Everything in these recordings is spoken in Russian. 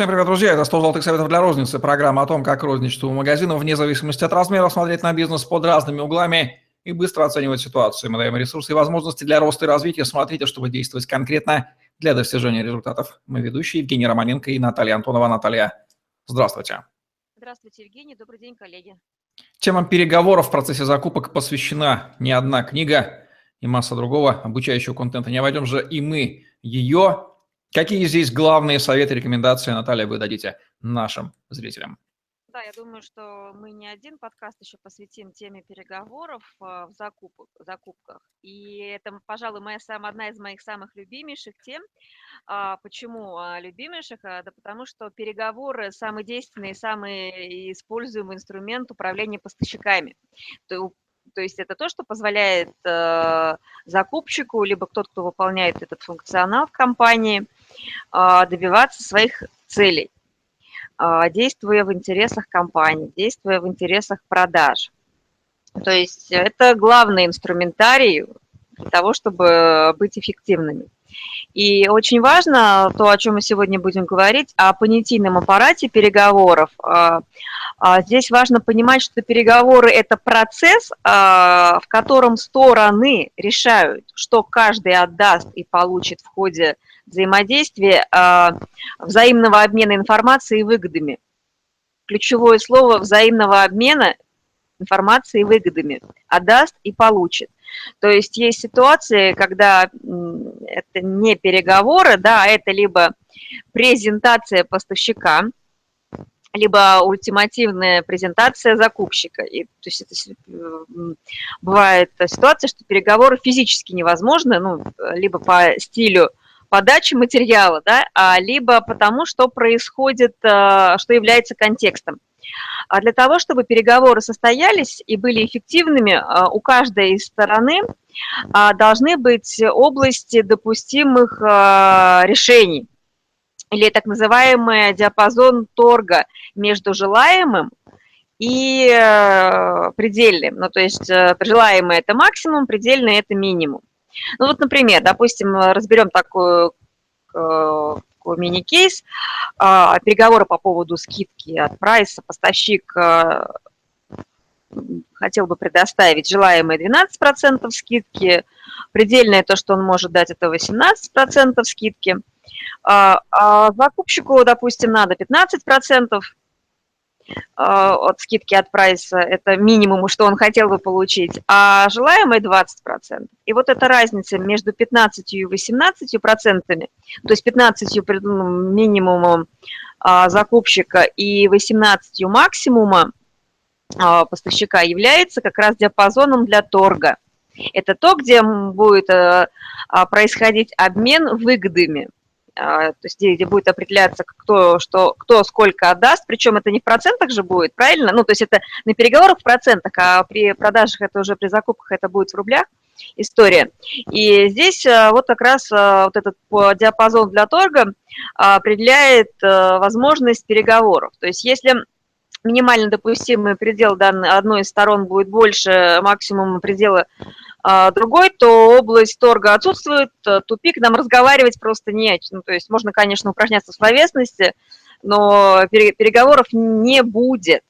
Всем привет, друзья! Это 100 золотых советов для розницы. Программа о том, как розничеству магазинов вне зависимости от размера смотреть на бизнес под разными углами и быстро оценивать ситуацию. Мы даем ресурсы и возможности для роста и развития. Смотрите, чтобы действовать конкретно для достижения результатов. Мы ведущие Евгений Романенко и Наталья Антонова. Наталья, здравствуйте. Здравствуйте, Евгений. Добрый день, коллеги. Темам переговоров в процессе закупок посвящена не одна книга и масса другого обучающего контента. Не обойдем же и мы ее. Какие здесь главные советы, рекомендации, Наталья, вы дадите нашим зрителям? Да, я думаю, что мы не один подкаст еще посвятим теме переговоров э, в закупок, закупках. И это, пожалуй, моя самая, одна из моих самых любимейших тем. А, почему а, любимейших? А, да потому что переговоры – самый действенный, самый используемый инструмент управления поставщиками. То, есть это то, что позволяет э, закупщику, либо тот, кто выполняет этот функционал в компании, э, добиваться своих целей, э, действуя в интересах компании, действуя в интересах продаж. То есть это главный инструментарий для того, чтобы быть эффективными. И очень важно то, о чем мы сегодня будем говорить, о понятийном аппарате переговоров. А, а, здесь важно понимать, что переговоры – это процесс, а, в котором стороны решают, что каждый отдаст и получит в ходе взаимодействия взаимного обмена информацией и выгодами. Ключевое слово взаимного обмена информацией и выгодами. Отдаст и получит. То есть есть ситуации, когда это не переговоры, да, а это либо презентация поставщика, либо ультимативная презентация закупщика. И, то есть это бывает ситуация, что переговоры физически невозможны, ну, либо по стилю подачи материала, да, а либо потому, что происходит, э, что является контекстом. А для того, чтобы переговоры состоялись и были эффективными, а, у каждой из стороны а, должны быть области допустимых решений или так называемый диапазон торга между желаемым и э, предельным. Ну, то есть э, желаемое – это максимум, предельное – это минимум. Ну вот, например, допустим, разберем такую э, такой мини-кейс. А, переговоры по поводу скидки от прайса. Поставщик а, хотел бы предоставить желаемые 12% скидки. Предельное то, что он может дать, это 18% скидки. А, а закупщику, допустим, надо 15%. Э, от скидки от прайса, это минимум, что он хотел бы получить, а желаемое 20%. И вот эта разница между 15 и 18 процентами, то есть 15 ну, минимумом а, закупщика и 18 максимума а, поставщика является как раз диапазоном для торга. Это то, где будет э, а, происходить обмен выгодами. А, то есть где, где будет определяться, кто, что, кто сколько отдаст, причем это не в процентах же будет, правильно? Ну, то есть это на переговорах в процентах, а при продажах это уже при закупках это будет в рублях история. И здесь а, вот как раз а, вот этот диапазон для торга определяет возможность переговоров. То есть если минимально допустимый предел данной одной из сторон будет больше максимума предела другой, то область торга отсутствует, э, тупик, нам разговаривать просто не о чем. Ну, то есть можно, конечно, упражняться в словесности, но переговоров не будет.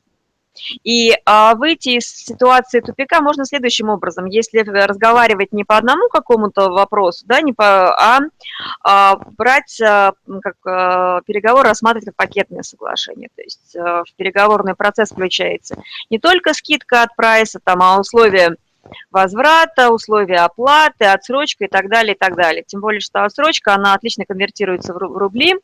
И а, выйти из ситуации тупика можно следующим образом. Если разговаривать не по одному какому-то вопросу, да, не по, а, а брать а, как а, переговоры, рассматривать как пакетное соглашение. То есть а, в переговорный процесс включается не только скидка от прайса, там, а условия возврата, условия оплаты, отсрочка и так далее, и так далее. Тем более, что отсрочка, она отлично конвертируется в рубли,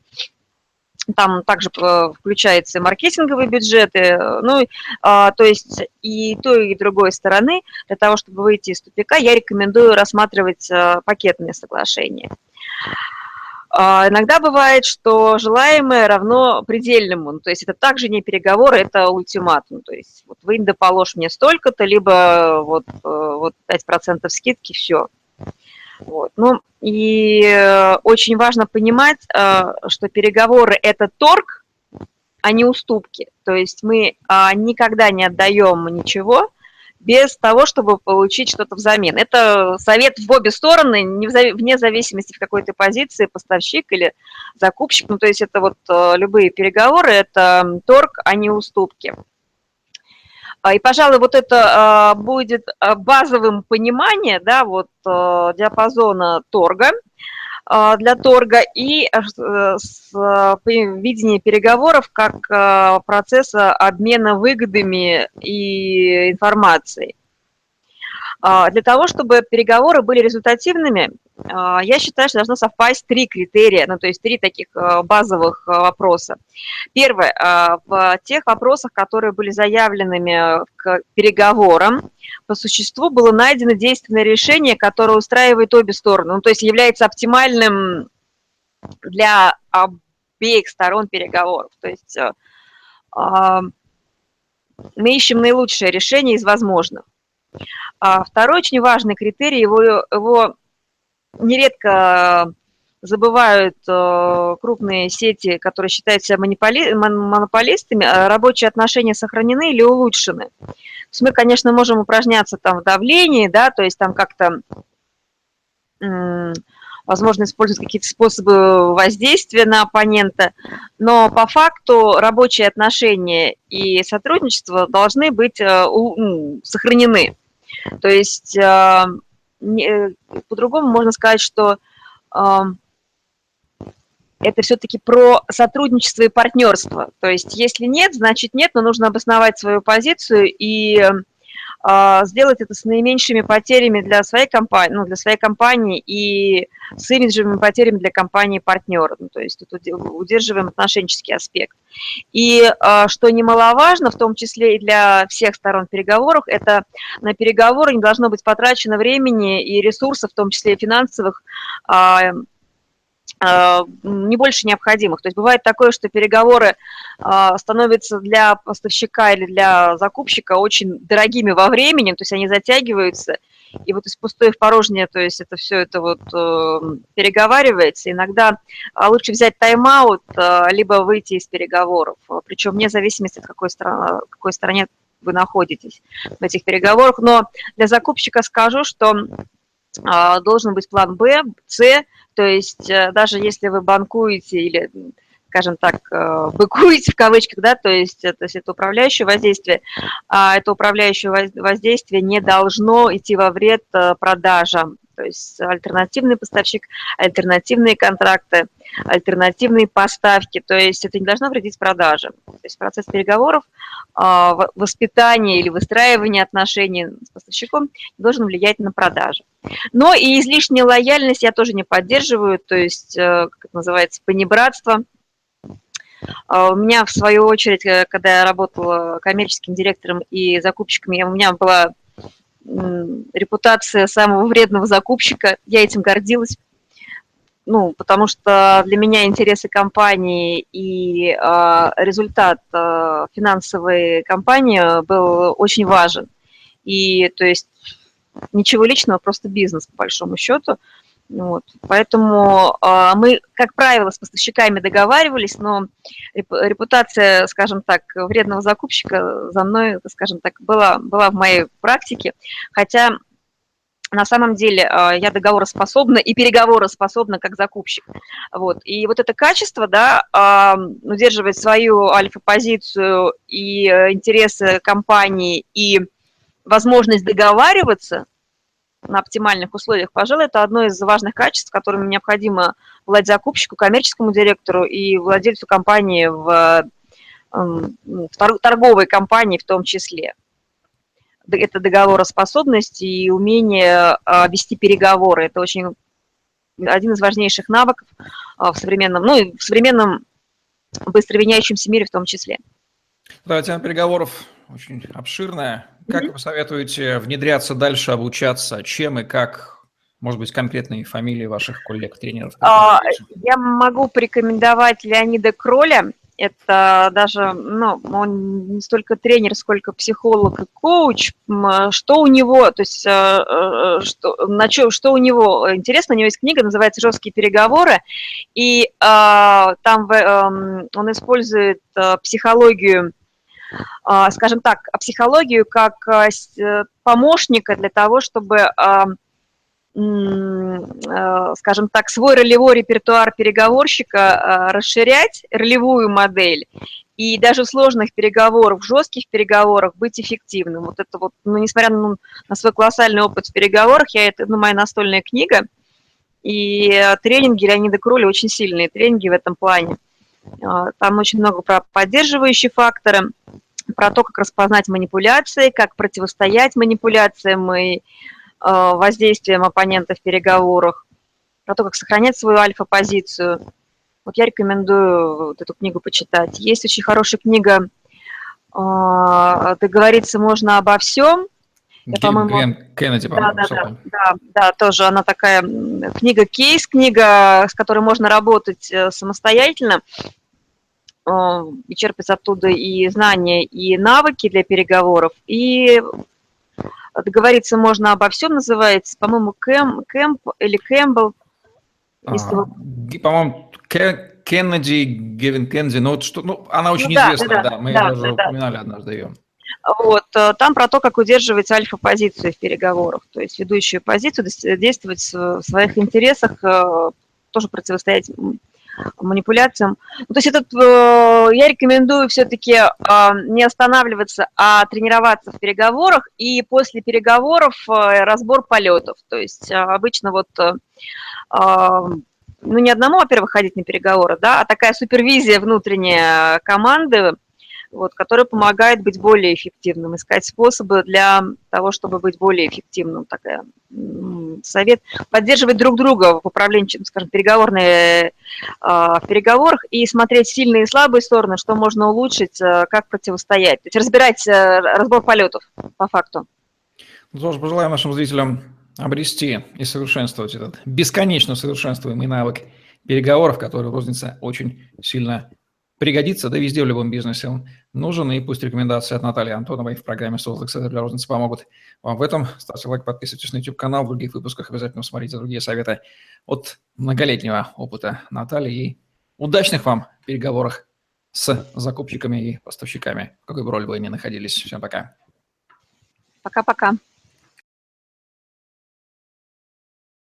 там также э, включается маркетинговые бюджеты, ну, а, то есть и той, и другой стороны, для того, чтобы выйти из тупика, я рекомендую рассматривать э, пакетные соглашения. А иногда бывает, что желаемое равно предельному, ну, то есть это также не переговоры, это ультиматум, то есть вот вы доположь мне столько-то, либо вот, э, вот 5% скидки, все. Вот. Ну и э, очень важно понимать, э, что переговоры – это торг, а не уступки. То есть мы а, никогда не отдаем ничего без того, чтобы получить что-то взамен. Это совет в обе стороны, вне зависимости в какой то позиции, поставщик или закупщик. Ну, то есть это вот э, любые переговоры, это торг, а не уступки. А, и, пожалуй, вот это а, будет а, базовым понимание да, вот, диапазона торга для торга и видение переговоров как процесса обмена выгодами и информацией. Для того, чтобы переговоры были результативными, а, я считаю, что должно совпасть три критерия, ну, то есть три таких а, базовых а, вопроса. Первое, в тех вопросах, которые были заявленными к переговорам, по существу было найдено действенное решение, которое устраивает обе стороны, ну, то есть является оптимальным для обеих сторон переговоров. То есть мы ищем наилучшее решение из возможных. Второй очень важный критерий, его, его нередко забывают э, крупные сети, которые считают себя монополи, монополистами, а рабочие отношения сохранены или улучшены. То есть мы, конечно, можем упражняться там в давлении, да, то есть там как-то, возможно, использовать какие-то способы воздействия на оппонента, но по факту рабочие отношения и сотрудничество должны быть э, сохранены. То есть э, Э, по-другому можно сказать, что это все-таки про сотрудничество и партнерство. То есть, если нет, значит нет, но нужно обосновать свою позицию и сделать это с наименьшими потерями для своей компании, ну, для своей компании и с имиджевыми потерями для компании партнера. Ну, то есть тут удерживаем отношенческий аспект. И а, что немаловажно, в том числе и для всех сторон переговоров, это на переговоры не должно быть потрачено времени и ресурсов, в том числе и финансовых, а, не больше необходимых. То есть бывает такое, что переговоры э, становятся для поставщика или для закупщика очень дорогими во времени, то есть они затягиваются, и вот из пустой в порожнее, то есть это все это вот э, переговаривается. Иногда лучше взять тайм-аут, либо выйти из переговоров, причем вне зависимости от какой, страны, какой стране вы находитесь в этих переговорах. Но для закупщика скажу, что должен быть план Б, С, то есть э, даже если вы банкуете или скажем так, э, быкуете в кавычках, да, то есть это, то есть это управляющее воздействие, а это управляющее воздействие не должно идти во вред э, продажам. То есть альтернативный поставщик, альтернативные контракты, альтернативные поставки. То есть это не должно вредить продажам. То есть процесс переговоров, а, воспитание или выстраивание отношений с поставщиком не должен влиять на продажи. Но и излишняя лояльность я тоже не поддерживаю, то есть, э, как называется, понебратство. А, у меня, в свою очередь, э, когда я работала коммерческим директором и закупщиком, у меня была репутация самого вредного закупщика, я этим гордилась, ну, потому что для меня интересы компании и э, результат э, финансовой компании был очень важен. И, то есть, ничего личного, просто бизнес, по большому счету. Вот. Поэтому э, мы, как правило, с поставщиками договаривались, но репутация, скажем так, вредного закупщика за мной, скажем так, была, была в моей практике. Хотя на самом деле э, я договороспособна и переговороспособна как закупщик. Вот. И вот это качество, да, удерживать свою альфа-позицию и э, интересы компании, и возможность договариваться на оптимальных условиях, пожалуй, это одно из важных качеств, которыми необходимо владеть закупщику, коммерческому директору и владельцу компании в, эм, в торговой компании в том числе. Это договороспособность и умение а, вести переговоры. Это очень один из важнейших навыков а, в современном, ну и в современном быстро меняющемся мире в том числе. Да, тема переговоров очень обширная. Как вы посоветуете внедряться дальше, обучаться? Чем и как? Может быть, конкретные фамилии ваших коллег-тренеров? А, я могу порекомендовать Леонида Кроля. Это даже, ну, он не столько тренер, сколько психолог и коуч. Что у него, то есть, э, э, что, на что, что у него интересно, у него есть книга, называется «Жесткие переговоры», и а, там в, эм, он использует психологию скажем так, психологию как помощника для того, чтобы скажем так, свой ролевой репертуар переговорщика расширять, ролевую модель, и даже в сложных переговорах, в жестких переговорах быть эффективным. Вот это вот, ну, несмотря на, на свой колоссальный опыт в переговорах, я это, ну, моя настольная книга, и тренинги Леонида Кроля очень сильные тренинги в этом плане. А, там очень много про поддерживающие факторы, про то, как распознать манипуляции, как противостоять манипуляциям и а, воздействием оппонента в переговорах, про то, как сохранять свою альфа-позицию. Вот я рекомендую вот эту книгу почитать. Есть очень хорошая книга а, «Договориться можно обо всем». Я, по-моему, Кеннеди, по-моему. Да, да, да, да, да, тоже она такая книга-кейс, книга, с которой можно работать э, самостоятельно и черпать оттуда и знания, и навыки для переговоров, и договориться можно обо всем, называется, по-моему, Кэм, Кэмп или Кэмпбелл. А, по-моему, Кеннеди, Гевин Кеннеди, ну, вот что, ну, она очень ну, да, известная, да, да, мы да, уже да, упоминали да. однажды ее. Вот, э, там про то, как удерживать альфа-позицию в переговорах, то есть ведущую позицию, действовать в своих интересах, э, тоже противостоять манипуляциям. Ну, то есть этот, э, я рекомендую все-таки не останавливаться, а тренироваться в переговорах, и после переговоров разбор полетов. То есть обычно вот ну, не одному, во-первых, ходить на переговоры, да, а такая супервизия внутренняя команды, вот, которая помогает быть более эффективным, искать способы для того, чтобы быть более эффективным. Такая совет поддерживать друг друга в управлении, скажем, переговорные, а, в переговорах и смотреть сильные и слабые стороны, что можно улучшить, а, как противостоять. То есть разбирать а, разбор полетов по факту. Ну, тоже пожелаем нашим зрителям обрести и совершенствовать этот бесконечно совершенствуемый навык переговоров, который розница очень сильно пригодится, да везде в любом бизнесе он нужен, и пусть рекомендации от Натальи Антоновой в программе «Создать для розницы» помогут вам в этом. Ставьте лайк, подписывайтесь на YouTube-канал, в других выпусках обязательно смотрите другие советы от многолетнего опыта Натальи и удачных вам переговорах с закупщиками и поставщиками, в какой бы роли вы ни находились. Всем пока. Пока-пока.